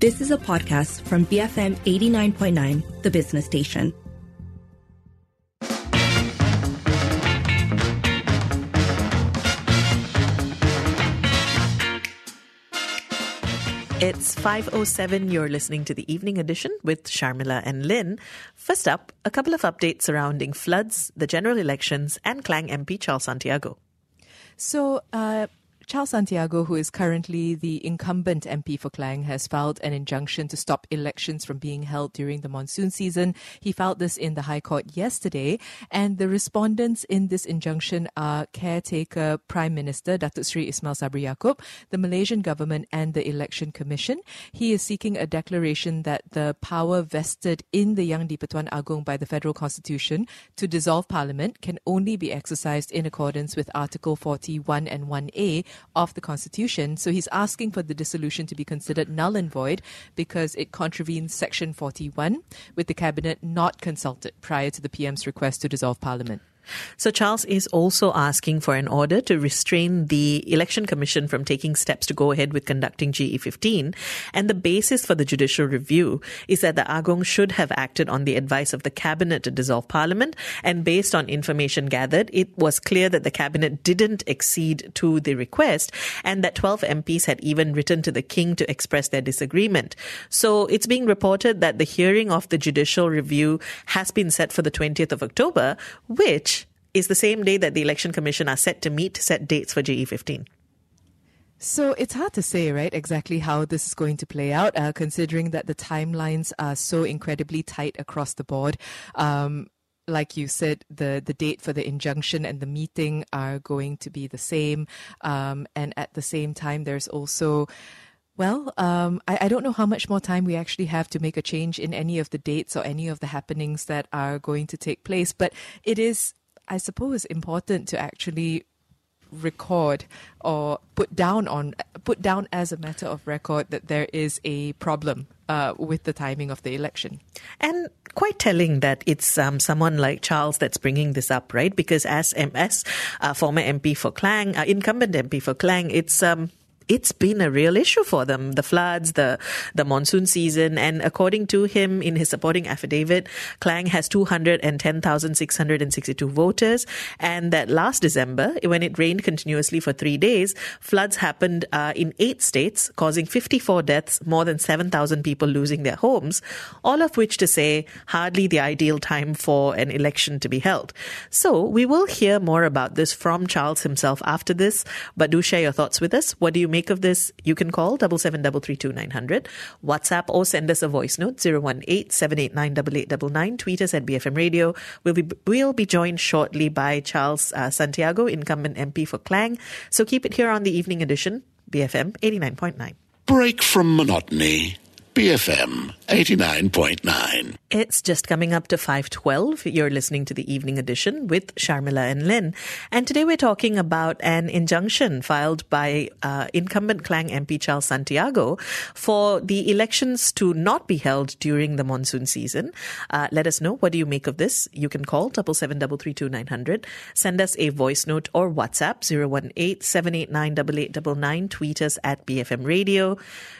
This is a podcast from BFM 89.9, the business station. It's 5.07. You're listening to the evening edition with Sharmila and Lynn. First up, a couple of updates surrounding floods, the general elections, and Klang MP Charles Santiago. So, uh, Charles Santiago, who is currently the incumbent MP for Klang, has filed an injunction to stop elections from being held during the monsoon season. He filed this in the High Court yesterday, and the respondents in this injunction are caretaker Prime Minister Datuk Sri Ismail Sabri Yaakob, the Malaysian government, and the Election Commission. He is seeking a declaration that the power vested in the Yang di-Pertuan Agong by the Federal Constitution to dissolve Parliament can only be exercised in accordance with Article 41 and 1A of the Constitution. So he's asking for the dissolution to be considered null and void because it contravenes Section 41, with the Cabinet not consulted prior to the PM's request to dissolve Parliament. So Charles is also asking for an order to restrain the Election Commission from taking steps to go ahead with conducting GE15. And the basis for the judicial review is that the Agong should have acted on the advice of the Cabinet to dissolve Parliament. And based on information gathered, it was clear that the Cabinet didn't accede to the request and that 12 MPs had even written to the King to express their disagreement. So it's being reported that the hearing of the judicial review has been set for the 20th of October, which is the same day that the Election Commission are set to meet set dates for GE15. So it's hard to say, right, exactly how this is going to play out, uh, considering that the timelines are so incredibly tight across the board. Um, like you said, the, the date for the injunction and the meeting are going to be the same. Um, and at the same time, there's also well, um, I, I, don't know how much more time we actually have to make a change in any of the dates or any of the happenings that are going to take place, but it is I suppose, important to actually record or put down on put down as a matter of record that there is a problem uh, with the timing of the election. And quite telling that it's um, someone like Charles that's bringing this up, right? Because as MS, uh, former MP for Klang, uh, incumbent MP for Klang, it's um, it's been a real issue for them. The floods, the, the monsoon season. And according to him in his supporting affidavit, Klang has 210,662 voters. And that last December, when it rained continuously for three days, floods happened uh, in eight states, causing 54 deaths, more than 7,000 people losing their homes. All of which to say, hardly the ideal time for an election to be held. So we will hear more about this from Charles himself after this, but do share your thoughts with us. What do you make make of this, you can call double seven double three two nine hundred, WhatsApp or send us a voice note zero one eight seven eight nine double eight double nine. Tweet us at BFM Radio. We'll be we'll be joined shortly by Charles uh, Santiago, incumbent MP for Klang. So keep it here on the evening edition, BFM eighty nine point nine. Break from monotony. BFM 89.9. It's just coming up to 512. You're listening to the evening edition with Sharmila and Lynn. And today we're talking about an injunction filed by uh, incumbent Klang MP Charles Santiago for the elections to not be held during the monsoon season. Uh, let us know. What do you make of this? You can call 77332900. Send us a voice note or WhatsApp 018 789 Tweet us at BFM Radio.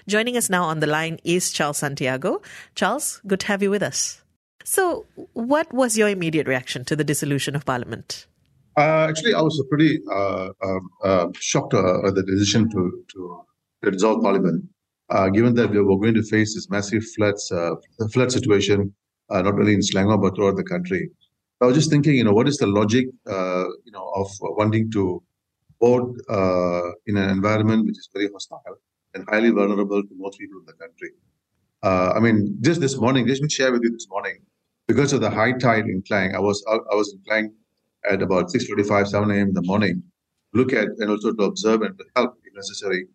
Joining us now on the line is Charles Santiago. Charles, good to have you with us. So, what was your immediate reaction to the dissolution of Parliament? Uh, actually, I was pretty uh, um, uh, shocked uh, at the decision to, to, to dissolve Parliament, uh, given that we were going to face this massive floods, uh, flood situation, not only in Selangor but throughout the country. I was just thinking, you know, what is the logic, you know, of wanting to vote in an environment which is very hostile and highly vulnerable to most people in the country. Uh, I mean, just this morning, let me share with you this morning, because of the high tide in Klang, I was I was in Klang at about 6.45, 7 a.m. in the morning, look at and also to observe and to help, if necessary,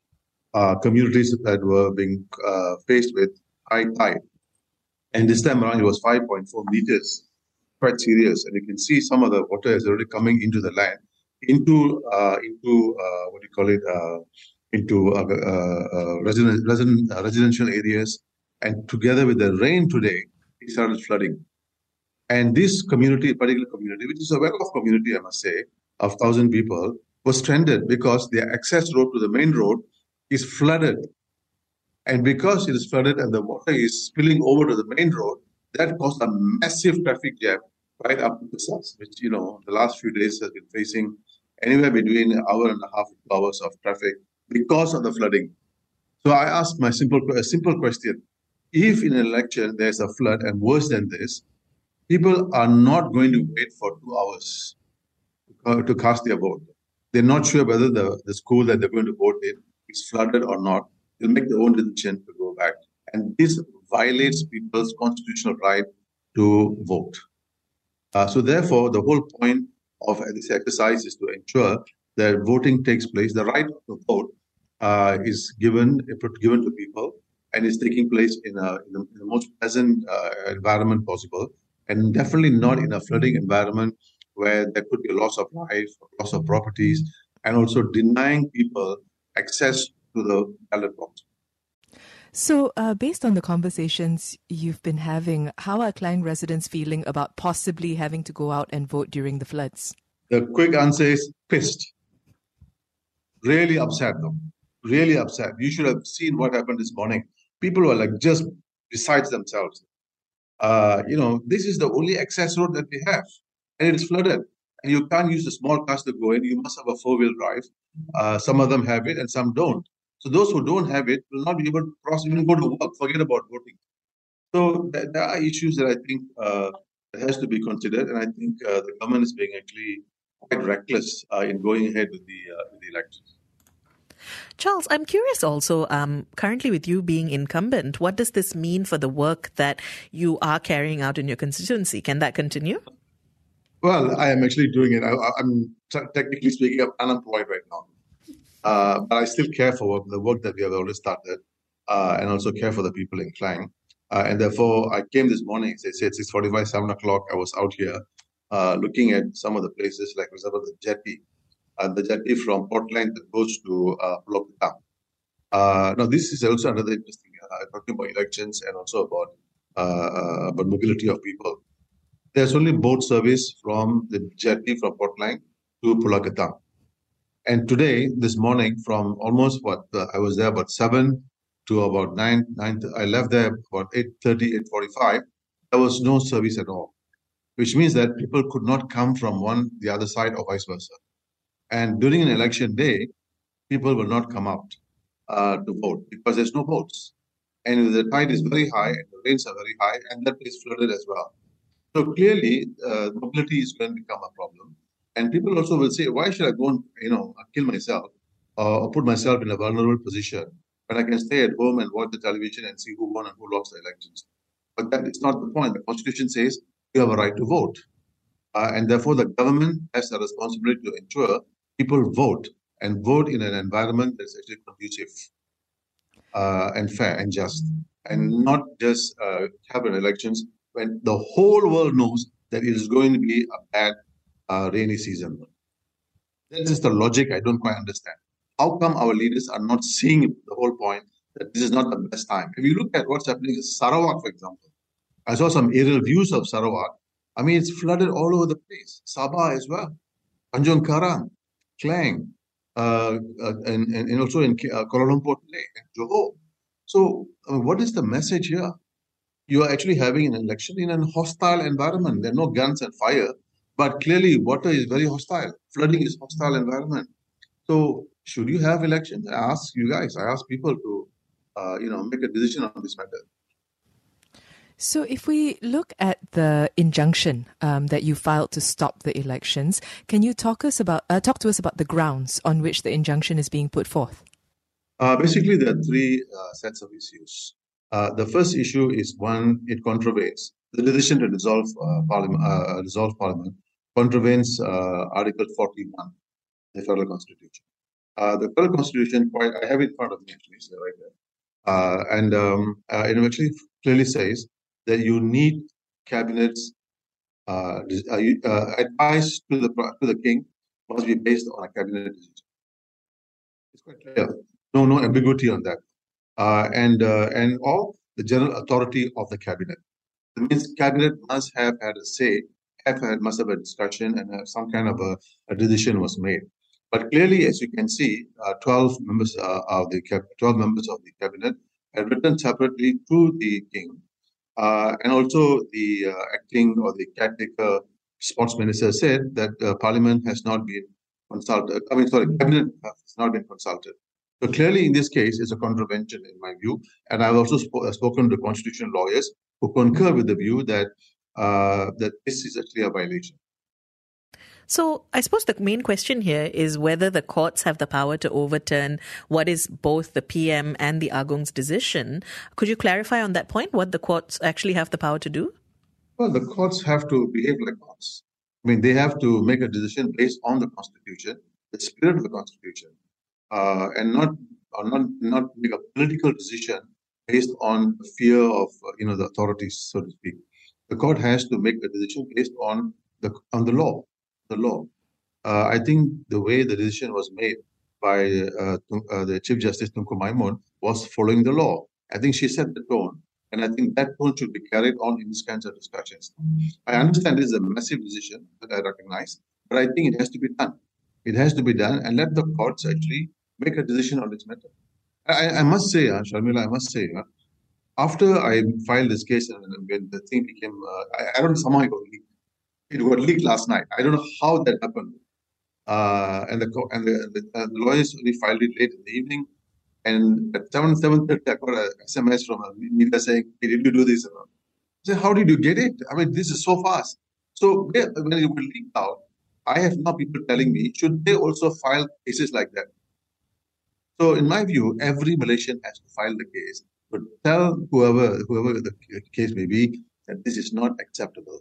uh, communities that were being uh, faced with high tide. And this time around, it was 5.4 meters, quite serious. And you can see some of the water is already coming into the land, into uh, into uh, what do you call it, uh, into uh, uh, uh, resident, resident, residential areas and together with the rain today, it started flooding. And this community, particular community, which is a well-off community, I must say, of thousand people, was stranded because their access road to the main road is flooded. And because it is flooded and the water is spilling over to the main road, that caused a massive traffic jam right up to the south, which, you know, the last few days has been facing anywhere between an hour and a half hours of traffic because of the flooding. So I asked my simple, a simple question. If in an election there's a flood and worse than this, people are not going to wait for two hours uh, to cast their vote. They're not sure whether the, the school that they're going to vote in is flooded or not. They'll make their own decision to go back. And this violates people's constitutional right to vote. Uh, so, therefore, the whole point of this exercise is to ensure that voting takes place. The right to vote uh, is given given to people and is taking place in, a, in, the, in the most pleasant uh, environment possible, and definitely not in a flooding environment where there could be a loss of life, loss of properties, and also denying people access to the ballot box. So, uh, based on the conversations you've been having, how are Klang residents feeling about possibly having to go out and vote during the floods? The quick answer is pissed. Really upset, though. Really upset. You should have seen what happened this morning. People were like just besides themselves. Uh, you know, this is the only access road that we have, and it is flooded. And you can't use the small cars to go in. You must have a four wheel drive. Uh, some of them have it, and some don't. So those who don't have it will not be able to cross, even go to work, forget about voting. So there are issues that I think uh, has to be considered, and I think uh, the government is being actually quite reckless uh, in going ahead with the, uh, with the elections. Charles, I'm curious also, um, currently with you being incumbent, what does this mean for the work that you are carrying out in your constituency? Can that continue? Well, I am actually doing it. I, am technically speaking, I'm unemployed right now. Uh, but I still care for the work that we have already started uh, and also care for the people in Klang. Uh, and therefore, I came this morning, they said 6.45, 7 o'clock, I was out here uh, looking at some of the places, like for example, the jetty, the jetty from Port Klang that goes to uh, Pulau Uh, now, this is also another interesting, uh, talking about elections and also about, about mobility of people. There's only boat service from the jetty from Port Klang to Pulau. And today, this morning, from almost what uh, I was there about seven to about nine, nine. I left there about 8:30, 8:45. There was no service at all, which means that people could not come from one the other side or vice versa. And during an election day, people will not come out uh, to vote because there's no votes, and the tide is very high and the rains are very high, and that is flooded as well. So clearly, uh, mobility is going to become a problem. And people also will say, why should I go and, you know, kill myself uh, or put myself in a vulnerable position when I can stay at home and watch the television and see who won and who lost the elections? But that is not the point. The Constitution says you have a right to vote. Uh, and therefore, the government has a responsibility to ensure people vote and vote in an environment that's actually conducive uh, and fair and just, and not just uh, have elections when the whole world knows that it is going to be a bad uh, rainy season. That's just the logic I don't quite understand. How come our leaders are not seeing the whole point that this is not the best time? If you look at what's happening in Sarawak, for example, I saw some aerial views of Sarawak. I mean, it's flooded all over the place. Sabah as well, Tanjung Karang, Klang, uh, uh, and, and, also in uh, Kuala Lumpur Johor. So, uh, what is the message here? You are actually having an election in a hostile environment. There are no guns and fire. But clearly, water is very hostile. Flooding is hostile environment. So, should you have elections? I ask you guys. I ask people to, you know, make a decision on this matter. So, if we look at the injunction um, that you filed to stop the elections, can you talk us about uh, talk to us about the grounds on which the injunction is being put forth? Uh, basically, there are three uh, sets of issues. Uh, the first issue is one; it contravenes the decision to dissolve uh, parliament, uh, dissolve parliament contravenes Article 41, the federal constitution. The federal constitution, quite, I have it in front of me actually, so right there. And um, it actually clearly says that you need cabinets uh, uh, advice to the to the king must be based on a cabinet decision. It's quite clear. No, no ambiguity on that. Uh, and and all the general authority of the cabinet. It means cabinet must have had a say have had must have a discussion and uh, some kind of a, a, decision was made. But clearly, as you can see, uh, 12 members uh, of the 12 members of the cabinet had written separately to the king, uh, and also the uh, acting or the caretaker sports minister said that uh, Parliament has not been consulted. I mean, sorry, cabinet has not been consulted. So clearly, in this case, it's a contravention in my view, and I've also sp- spoken to constitutional lawyers who concur with the view that uh, that this is actually a violation. So, I suppose the main question here is whether the courts have the power to overturn what is both the PM and the Agong's decision. Could you clarify on that point what the courts actually have the power to do? Well, the courts have to behave like courts. I mean, they have to make a decision based on the Constitution, the spirit of the Constitution, uh, and not or not not make a political decision based on fear of uh, you know the authorities, so to speak. The court has to make a decision based on the on the law, the law. Uh, I think the way the decision was made by uh, uh, the Chief Justice Tunku Maimun was following the law. I think she set the tone, and I think that tone should be carried on in these kinds of discussions. I understand this is a massive decision that I recognize, but I think it has to be done. It has to be done, and let the courts actually make a decision on this matter. I, I must say, uh, Sharmila, I must say, uh, after I filed this case and when the thing became, uh, I, I, don't know, somehow leaked. It got leaked last night. I don't know how that happened. Uh, and the and the, uh, the, lawyers only filed it late in the evening. And at 7 7 I got an SMS from a media saying, hey, Did you do this? I said, How did you get it? I mean, this is so fast. So when it was leaked out, I have now people telling me, should they also file cases like that? So, in my view, every Malaysian has to file the case, but tell whoever whoever the case may be that this is not acceptable.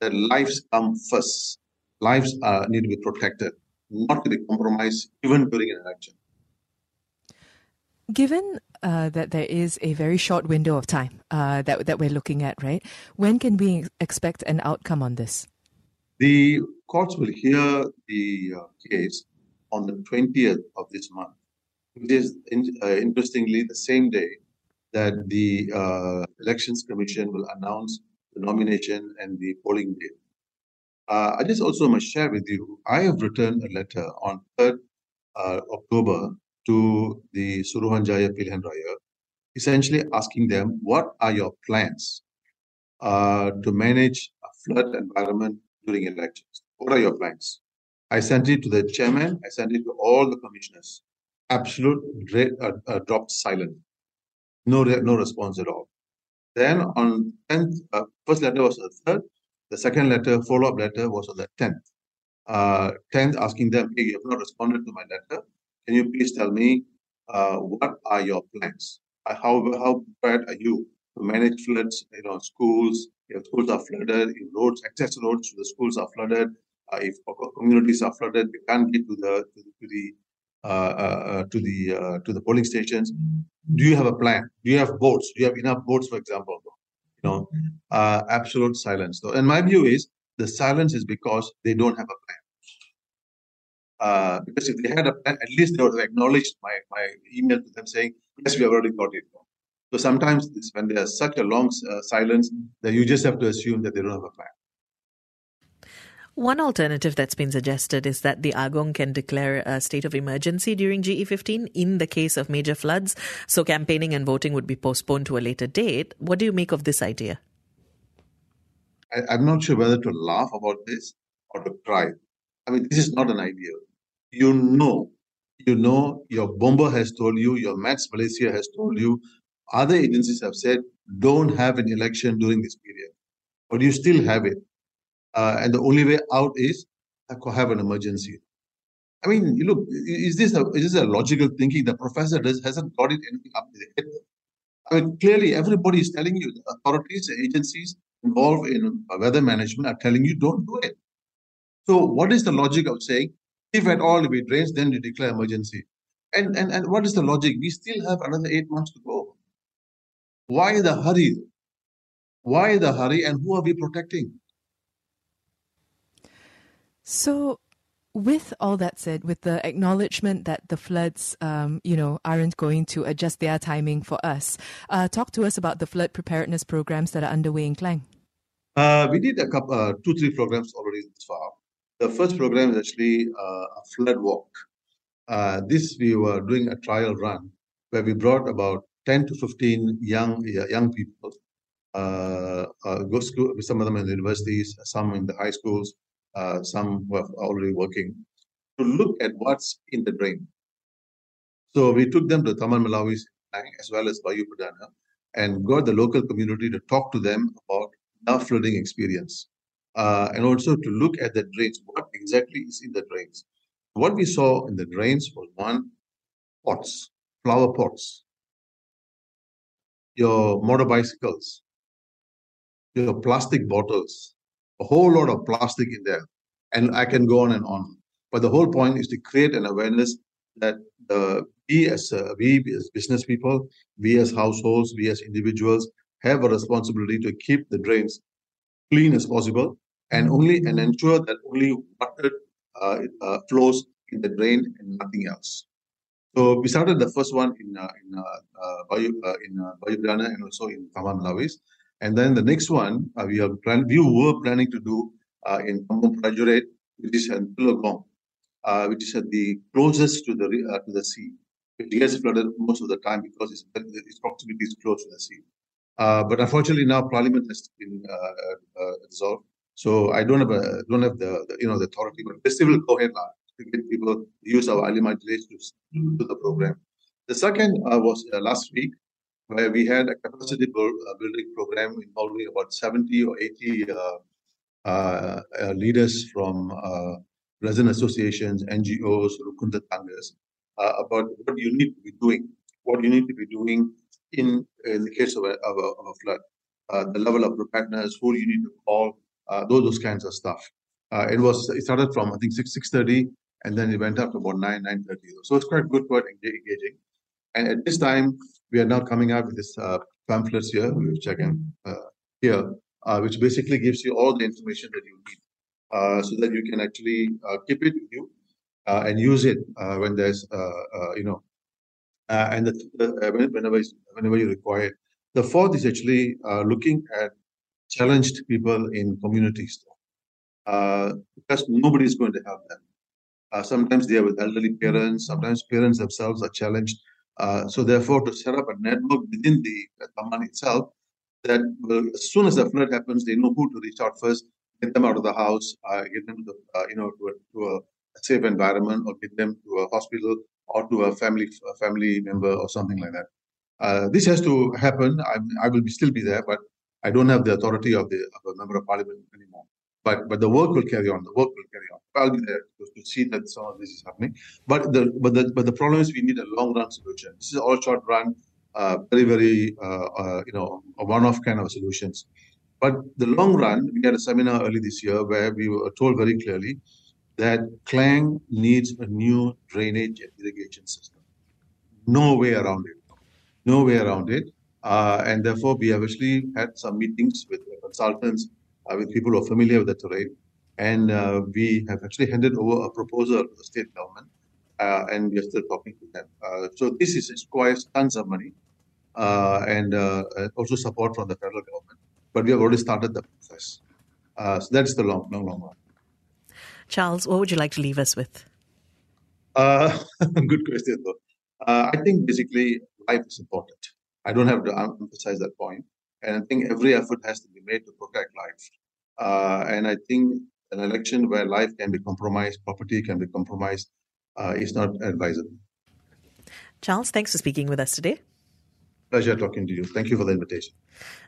That lives come first. Lives uh, need to be protected, not to be compromised, even during an election. Given uh, that there is a very short window of time uh, that that we're looking at, right? When can we expect an outcome on this? The courts will hear the uh, case on the 20th of this month which is uh, interestingly the same day that the uh, Elections Commission will announce the nomination and the polling day. Uh, I just also must share with you, I have written a letter on 3rd uh, October to the Suruhanjaya Pilihan Raya, essentially asking them, what are your plans uh, to manage a flood environment during elections? What are your plans? I sent it to the chairman, I sent it to all the commissioners absolute uh, uh, dropped silent. No, no response at all. Then on 10th, uh, first letter was the third. The second letter, follow-up letter, was on the 10th. Uh, 10th, asking them, hey, you have not responded to my letter. Can you please tell me uh, what are your plans? Uh, how how prepared are you to manage floods? You know, schools. If schools are flooded, if roads, access roads to the schools are flooded, uh, if communities are flooded, we can't get to the to, to the Uh, uh, uh, to the to the polling stations. Do you have a plan? Do you have boats? Do you have enough boats, for example? You know, absolute silence. Though, and my view is the silence is because they don't have a plan. Uh, because if they had a plan, at least they would have acknowledged my, my email to them saying, yes, we have already got it. So sometimes this, when there's such a long uh, silence, that you just have to assume that they don't have a plan. One alternative that's been suggested is that the Agong can declare a state of emergency during GE15 in the case of major floods, so campaigning and voting would be postponed to a later date. What do you make of this idea? I, am not sure whether to laugh about this or to cry. I mean, this is not an idea. You know, you know, your Bomba has told you, your MetMalaysia has told you, other agencies have said, don't have an election during this period. But you still have it uh, and the only way out is have an emergency. I mean, look, is this a, is this a logical thinking? The professor does, hasn't got it anything up to the head. I mean, clearly, everybody is telling you, the authorities, the agencies involved in weather management are telling you, don't do it. So, what is the logic of saying, if at all if it rains, then you declare emergency? And, and, and what is the logic? We still have another eight months to go. Why the hurry? Why the hurry, and who are we protecting? So, with all that said, with the acknowledgement that the floods, um, you know, aren't going to adjust their timing for us, uh, talk to us about the flood preparedness programs that are underway in Klang. Uh, we did a couple, uh, two, three programs already this far. The first program is actually uh, a flood walk. Uh, this we were doing a trial run where we brought about 10 to 15 young young people uh, go school, some of them in the universities, some in the high schools, uh, some who are already working, to look at what's in the drain. So we took them to Taman Melawis as well as Bayu and got the local community to talk to them about the flooding experience. Uh, and also to look at the drains, what exactly is in the drains. What we saw in the drains was one, pots, flower pots, your motor bicycles, your plastic bottles, a whole lot of plastic in there. And I can go on and on. But the whole point is to create an awareness that the we as uh, we as business people, we as households, we as individuals have a responsibility to keep the drains clean as possible and only and ensure that only water uh, uh, flows in the drain and nothing else. So we started the first one in uh, in uh, uh, Bayu, uh, in uh, and also in Taman Melawis. And then the next one uh, we are plan- we were planning to do uh, in Kampung Prajurit, which is in Telok Gong, uh, which is at the closest to the uh, to the sea. It gets flooded most of the time because its, its proximity is close to the sea. Uh, but unfortunately now Parliament has been uh, uh, dissolved, so I don't have a, don't have the, the, you know the authority. But still will go ahead now to get people use our ahli majlis to do the program. The second uh, was uh, last week where we had a capacity uh, building program involving about 70 or 80 leaders from resident associations, NGOs, Rukun Tetanggas, uh, about what you need to be doing, what you need to be doing in, in the case of a, of a, of a flood, uh, the level of preparedness, who you need to call, uh, those, those kinds of stuff. Uh, it was it started from I think six six thirty, and then it went up to about nine nine thirty. So it's quite good, quite engaging. And at this time, we are now coming out with this uh, pamphlets here, which I can uh, here, which basically gives you all the information that you need uh, so that you can actually uh, keep it with you uh, and use it when there's, you know, and the, the, whenever, whenever you require it. The fourth is actually looking at challenged people in communities because nobody is going to help them. Uh, sometimes they are with elderly parents. Sometimes parents themselves are challenged. Uh, so therefore, to set up a network within the Taman itself, that will, as soon as the flood happens, they know who to reach out first get them out of the house, uh, get them to uh, you know, to a, to a, safe environment, or get them to a hospital or to a family a family member or something like that. Uh, this has to happen. I, I will be, still be there, but I don't have the authority of the of a member of parliament anymore. But but the work will carry on. The work will carry on. I'll be there to, see that some of this is happening. But the but the but the problem is we need a long run solution. This is all short run, uh, very very uh, uh, you know one off kind of solutions. But the long run, we had a seminar early this year where we were told very clearly that Klang needs a new drainage and irrigation system. No way around it. No way around it. Uh, and therefore, we have actually had some meetings with consultants, uh, with people who are familiar with the terrain. And uh, we have actually handed over a proposal to the state government, uh, and we are still talking to them. Uh, so this is, requires tons of money uh, and also support from the federal government but we have already started the process. Uh, so that's the long, long, long run. Charles, what would you like to leave us with? Uh, good question, though. Uh, I think basically life is important. I don't have to emphasize that point. And I think every effort has to be made to protect life. Uh, and I think an election where life can be compromised, property can be compromised, uh, is not advisable. Charles, thanks for speaking with us today. Pleasure talking to you. Thank you for the invitation.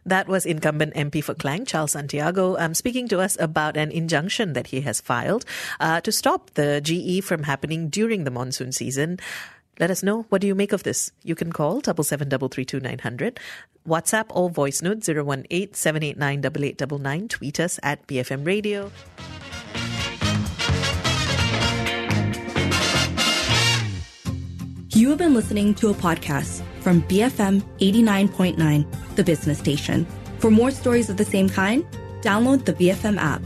That was incumbent MP for Klang, Charles Santiago, um, speaking to us about an injunction that he has filed uh, to stop the GE from happening during the monsoon season. Let us know what do you make of this. You can call double seven double three two nine hundred, WhatsApp or voice note zero one eight seven eight nine double eight double nine. Tweet us at BFM Radio. You have been listening to a podcast from BFM 89.9, the business station. For more stories of the same kind, download the BFM app.